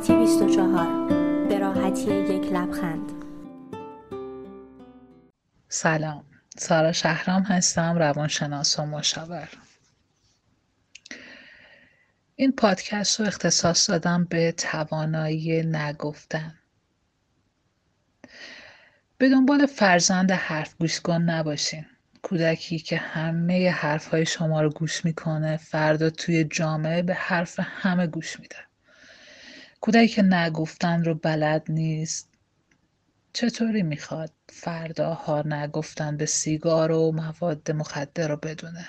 سلامتی 24 به راحتی یک لبخند. سلام. سارا شهرام هستم روانشناس و مشاور. این پادکست رو اختصاص دادم به توانایی نگفتن. به دنبال فرزند حرف گوش کن نباشین. کودکی که همه حرف های شما رو گوش می‌کنه فردا توی جامعه به حرف همه گوش میده. کودکی که نگفتن رو بلد نیست. چطوری می‌خواد فردا ها نگفتن به سیگار و مواد مخدر رو بدونه؟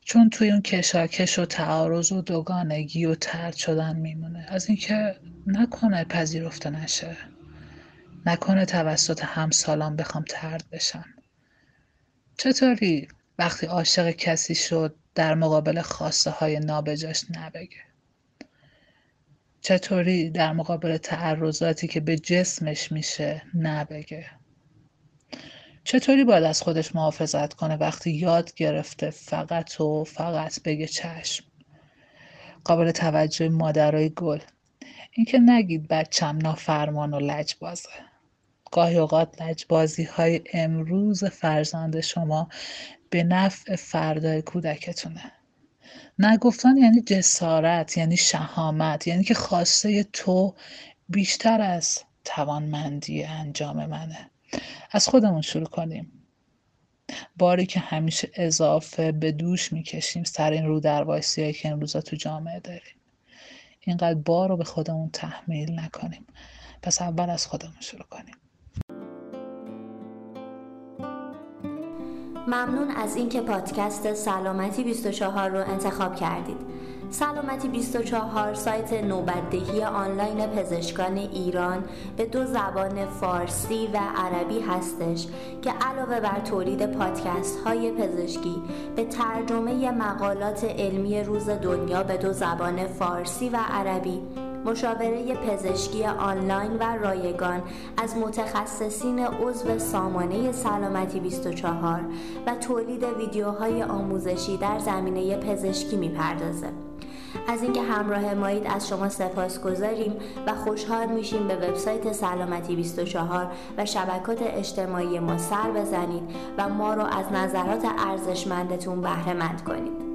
چون توی اون کشاکش و تعارض و دوگانگی و ترد شدن میمونه. از اینکه نکنه پذیرفته نشه. نکنه توسط همسالان بخوام ترد بشم. چطوری وقتی عاشق کسی شد در مقابل خواسته های نابجاش نبگه؟ چطوری در مقابل تعرضاتی که به جسمش میشه نبگه چطوری باید از خودش محافظت کنه وقتی یاد گرفته فقط و فقط بگه چشم؟ قابل توجه مادرای گل. اینکه نگید بچم نافرمان و لجبازه. گاهی اوقات لجبازی های امروز فرزند شما به نفع فردای کودکتونه. نگفتن یعنی جسارت یعنی شهامت یعنی که خواسته تو بیشتر از توانمندی انجام منه. از خودمون شروع کنیم. باری که همیشه اضافه به دوش می‌کشیم سر این رو در که امروزا تو جامعه داریم. اینقدر بار رو به خودمون تحمیل نکنیم. پس اول از خودمون شروع کنیم. ممنون از اینکه پادکست سلامتی 24 رو انتخاب کردید. سلامتی 24 سایت نوبتدهی آنلاین پزشکان ایران به دو زبان فارسی و عربی هستش که علاوه بر تولید پادکست های پزشکی به ترجمه مقالات علمی روز دنیا به دو زبان فارسی و عربی مشاوره پزشکی آنلاین و رایگان از متخصصین عضو سامانه سلامتی 24 و تولید ویدیوهای آموزشی در زمینه پزشکی می‌پردازه. از اینکه همراه مایید از شما سپاس گذاریم و خوشحال میشیم به وبسایت سلامتی 24 و شبکات اجتماعی ما سر بزنید و ما رو از نظرات ارزشمندتون بهره مند کنید.